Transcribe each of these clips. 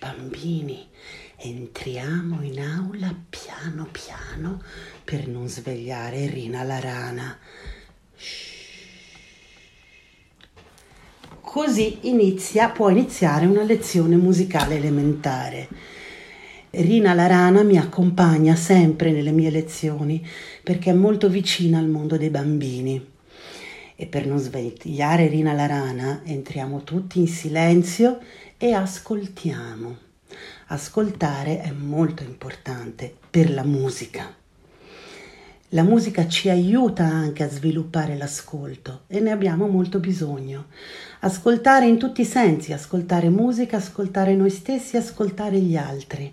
bambini, entriamo in aula piano piano per non svegliare Rina la rana. Così inizia, può iniziare una lezione musicale elementare. Rina la rana mi accompagna sempre nelle mie lezioni perché è molto vicina al mondo dei bambini. E per non svegliare Rina la rana entriamo tutti in silenzio e ascoltiamo. Ascoltare è molto importante per la musica. La musica ci aiuta anche a sviluppare l'ascolto e ne abbiamo molto bisogno. Ascoltare in tutti i sensi, ascoltare musica, ascoltare noi stessi, ascoltare gli altri.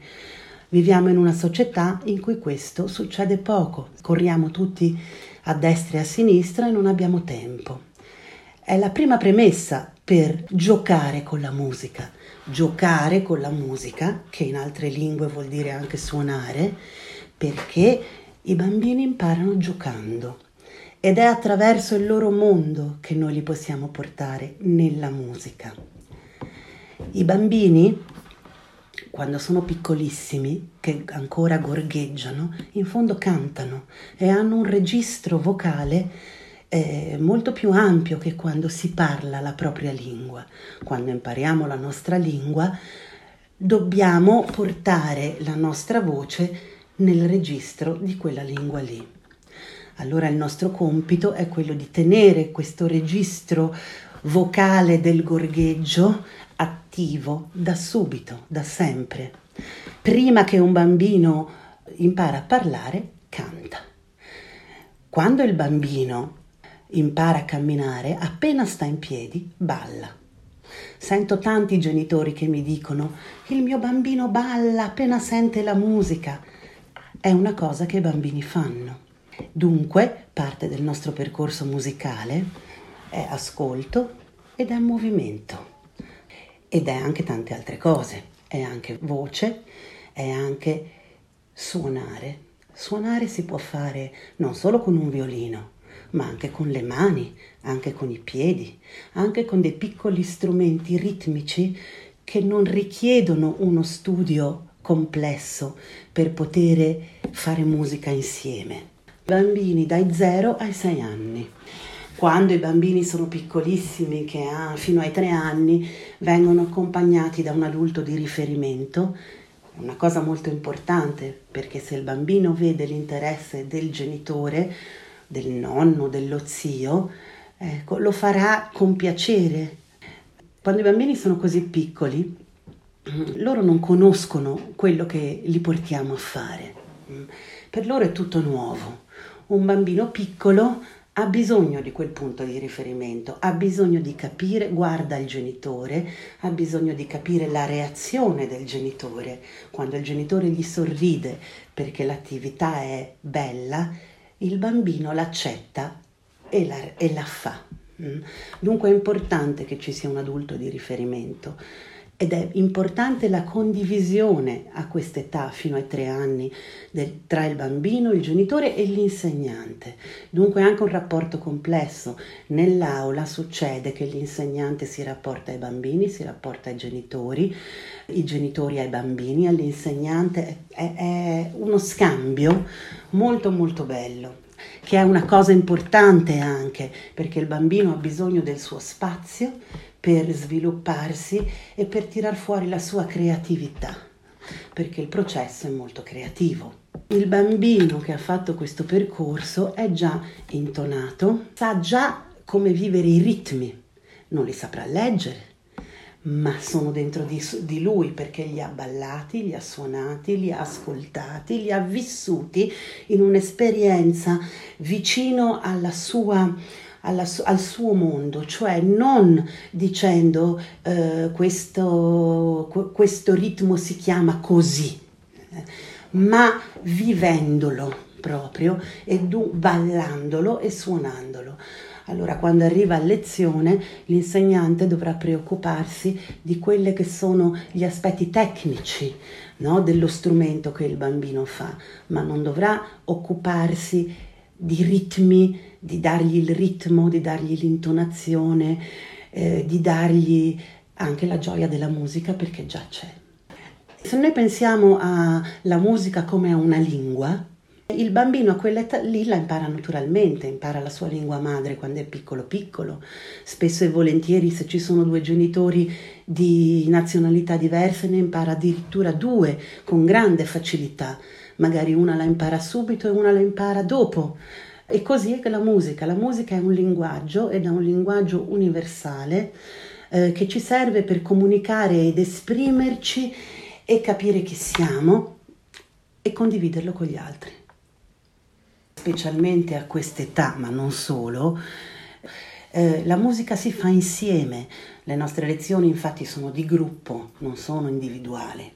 Viviamo in una società in cui questo succede poco. Corriamo tutti a destra e a sinistra e non abbiamo tempo. È la prima premessa per giocare con la musica. Giocare con la musica, che in altre lingue vuol dire anche suonare, perché i bambini imparano giocando ed è attraverso il loro mondo che noi li possiamo portare nella musica. I bambini, quando sono piccolissimi, che ancora gorgheggiano, in fondo cantano e hanno un registro vocale eh, molto più ampio che quando si parla la propria lingua. Quando impariamo la nostra lingua, dobbiamo portare la nostra voce nel registro di quella lingua lì. Allora il nostro compito è quello di tenere questo registro vocale del gorgheggio attivo da subito, da sempre. Prima che un bambino impara a parlare, canta. Quando il bambino impara a camminare, appena sta in piedi, balla. Sento tanti genitori che mi dicono il mio bambino balla appena sente la musica. È una cosa che i bambini fanno. Dunque, parte del nostro percorso musicale è ascolto ed è movimento. Ed è anche tante altre cose. È anche voce, è anche suonare. Suonare si può fare non solo con un violino, ma anche con le mani, anche con i piedi, anche con dei piccoli strumenti ritmici che non richiedono uno studio complesso per poter fare musica insieme bambini dai 0 ai 6 anni. Quando i bambini sono piccolissimi, che ha, fino ai 3 anni, vengono accompagnati da un adulto di riferimento, una cosa molto importante perché se il bambino vede l'interesse del genitore, del nonno, dello zio, ecco, lo farà con piacere. Quando i bambini sono così piccoli, loro non conoscono quello che li portiamo a fare. Per loro è tutto nuovo un bambino piccolo ha bisogno di quel punto di riferimento, ha bisogno di capire, guarda il genitore, ha bisogno di capire la reazione del genitore. Quando il genitore gli sorride perché l'attività è bella, il bambino l'accetta e la, e la fa. Mm? Dunque è importante che ci sia un adulto di riferimento ed è importante la condivisione a quest'età fino ai tre anni del, tra il bambino, il genitore e l'insegnante. Dunque anche un rapporto complesso. Nell'aula succede che l'insegnante si rapporta ai bambini, si rapporta ai genitori, i genitori ai bambini, all'insegnante. È, è uno scambio molto molto bello che è una cosa importante anche perché il bambino ha bisogno del suo spazio per svilupparsi e per tirar fuori la sua creatività, perché il processo è molto creativo. Il bambino che ha fatto questo percorso è già intonato, sa già come vivere i ritmi, non li saprà leggere, ma sono dentro di, di, lui perché li ha ballati, li ha suonati, li ha ascoltati, li ha vissuti in un'esperienza vicino alla sua alla, al suo mondo, cioè non dicendo eh, questo, questo ritmo si chiama così, ma vivendolo proprio e du- ballandolo e suonandolo. Allora, quando arriva a lezione, l'insegnante dovrà preoccuparsi di quelli che sono gli aspetti tecnici no, dello strumento che il bambino fa, ma non dovrà occuparsi di ritmi di dargli il ritmo, di dargli l'intonazione, eh, di dargli anche la gioia della musica perché già c'è. Se noi pensiamo alla musica come a una lingua, il bambino a quell'età lì la impara naturalmente, impara la sua lingua madre quando è piccolo piccolo. Spesso e volentieri se ci sono due genitori di nazionalità diverse ne impara addirittura due con grande facilità. Magari una la impara subito e una la impara dopo. E così è che la musica, la musica è un linguaggio ed è un linguaggio universale eh, che ci serve per comunicare ed esprimerci e capire chi siamo e condividerlo con gli altri specialmente a quest'età, ma non solo, eh, la musica si fa insieme. Le nostre lezioni infatti sono di gruppo, non sono individuali.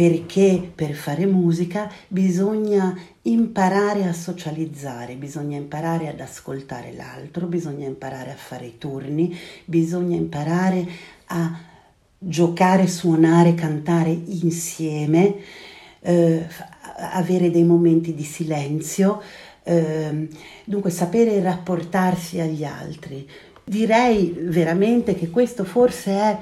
Perché per fare musica bisogna imparare a socializzare, bisogna imparare ad ascoltare l'altro, bisogna imparare a fare i turni, bisogna imparare a giocare, suonare, cantare insieme, eh, avere dei momenti di silenzio, eh, dunque sapere rapportarsi agli altri. Direi veramente che questo forse è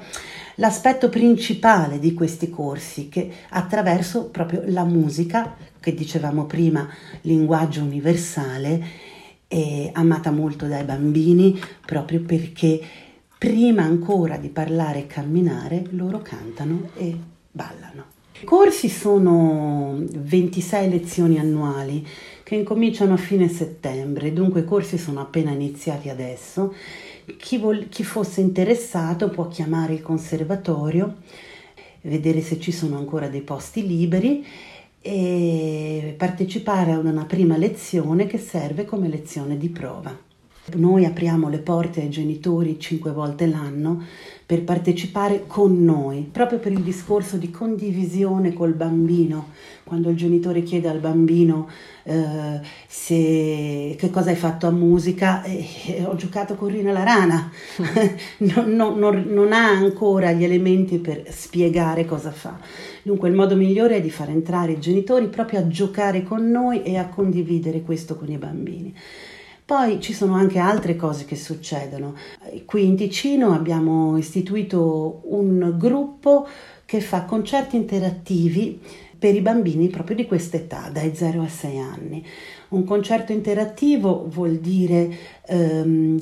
l'aspetto principale di questi corsi, che attraverso proprio la musica, che dicevamo prima, linguaggio universale, è amata molto dai bambini proprio perché prima ancora di parlare e camminare loro cantano e ballano. I corsi sono 26 lezioni annuali che incominciano a fine settembre, dunque i corsi sono appena iniziati adesso. Chi, vol- chi fosse interessato può chiamare il conservatorio, vedere se ci sono ancora dei posti liberi e partecipare a una prima lezione che serve come lezione di prova. Noi apriamo le porte ai genitori cinque volte l'anno per partecipare con noi, proprio per il discorso di condivisione col bambino, quando il genitore chiede al bambino eh, se, che cosa hai fatto a musica, eh, ho giocato con Rina la rana, non, non, non ha ancora gli elementi per spiegare cosa fa. Dunque il modo migliore è di far entrare i genitori proprio a giocare con noi e a condividere questo con i bambini. Poi ci sono anche altre cose che succedono. Qui in Ticino abbiamo istituito un gruppo che fa concerti interattivi per i bambini proprio di questa età, dai 0 a 6 anni. Un concerto interattivo vuol dire ehm,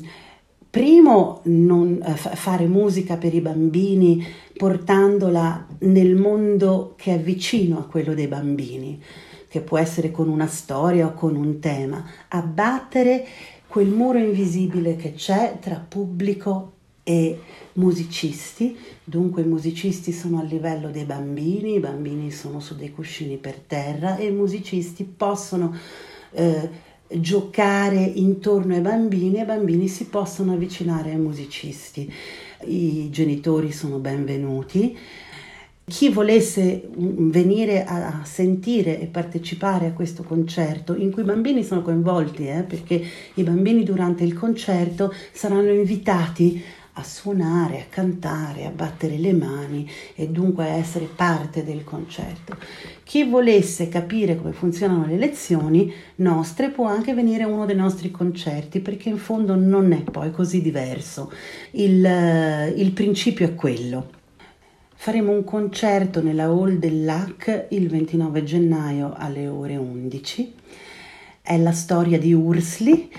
primo non, eh, fare musica per i bambini portandola nel mondo che è vicino a quello dei bambini che può essere con una storia o con un tema, abbattere quel muro invisibile che c'è tra pubblico e musicisti, dunque i musicisti sono a livello dei bambini, i bambini sono su dei cuscini per terra e i musicisti possono eh, giocare intorno ai bambini e i bambini si possono avvicinare ai musicisti. I genitori sono benvenuti chi volesse mm, venire a sentire e partecipare a questo concerto, in cui i bambini sono coinvolti, eh, perché i bambini durante il concerto saranno invitati a suonare, a cantare, a battere le mani e dunque a essere parte del concerto. Chi volesse capire come funzionano le lezioni nostre può anche venire a uno dei nostri concerti perché in fondo non è poi così diverso. Il, il principio è quello faremo un concerto nella hall dell'AC il 29 gennaio alle ore 11. È la storia di Ursli,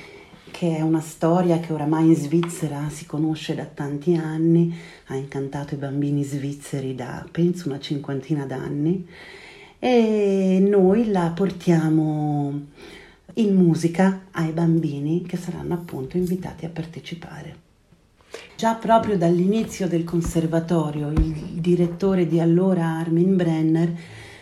che è una storia che oramai in Svizzera si conosce da tanti anni, ha incantato i bambini svizzeri da penso una cinquantina d'anni e noi la portiamo in musica ai bambini che saranno appunto invitati a partecipare. Già proprio dall'inizio del conservatorio il direttore di allora Armin Brenner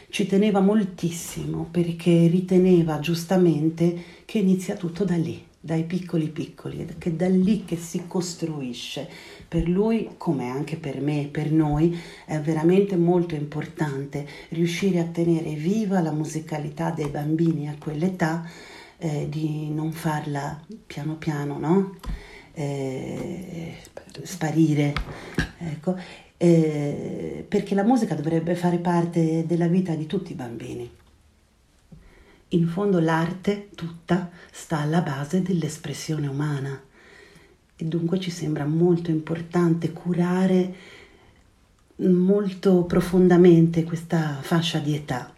ci teneva moltissimo perché riteneva giustamente che inizia tutto da lì, dai piccoli piccoli, che da lì che si costruisce. Per lui, come anche per me per noi, è veramente molto importante riuscire a tenere viva la musicalità dei bambini a quell'età, eh, di non farla piano piano, no? Eh, sparire, ecco, eh, perché la musica dovrebbe fare parte della vita di tutti i bambini. In fondo l'arte tutta sta alla base dell'espressione umana e dunque ci sembra molto importante curare molto profondamente questa fascia di età.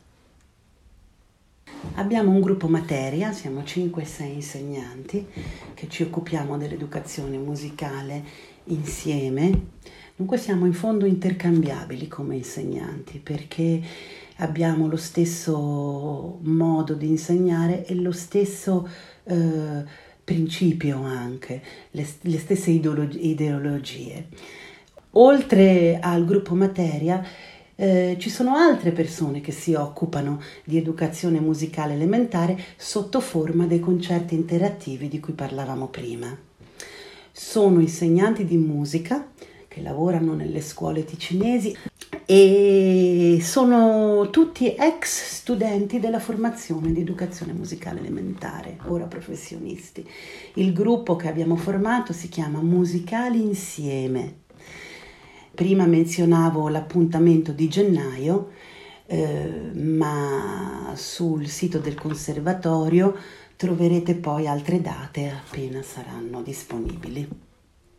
Abbiamo un gruppo materia, siamo 5-6 insegnanti che ci occupiamo dell'educazione musicale insieme. Dunque siamo in fondo intercambiabili come insegnanti perché abbiamo lo stesso modo di insegnare e lo stesso eh, principio anche, le, le stesse ideologie. Oltre al gruppo materia, eh, ci sono altre persone che si occupano di educazione musicale elementare sotto forma dei concerti interattivi di cui parlavamo prima. Sono insegnanti di musica che lavorano nelle scuole ticinesi e sono tutti ex studenti della formazione di educazione musicale elementare, ora professionisti. Il gruppo che abbiamo formato si chiama Musicali Insieme Prima menzionavo l'appuntamento di gennaio, eh, ma sul sito del conservatorio troverete poi altre date appena saranno disponibili.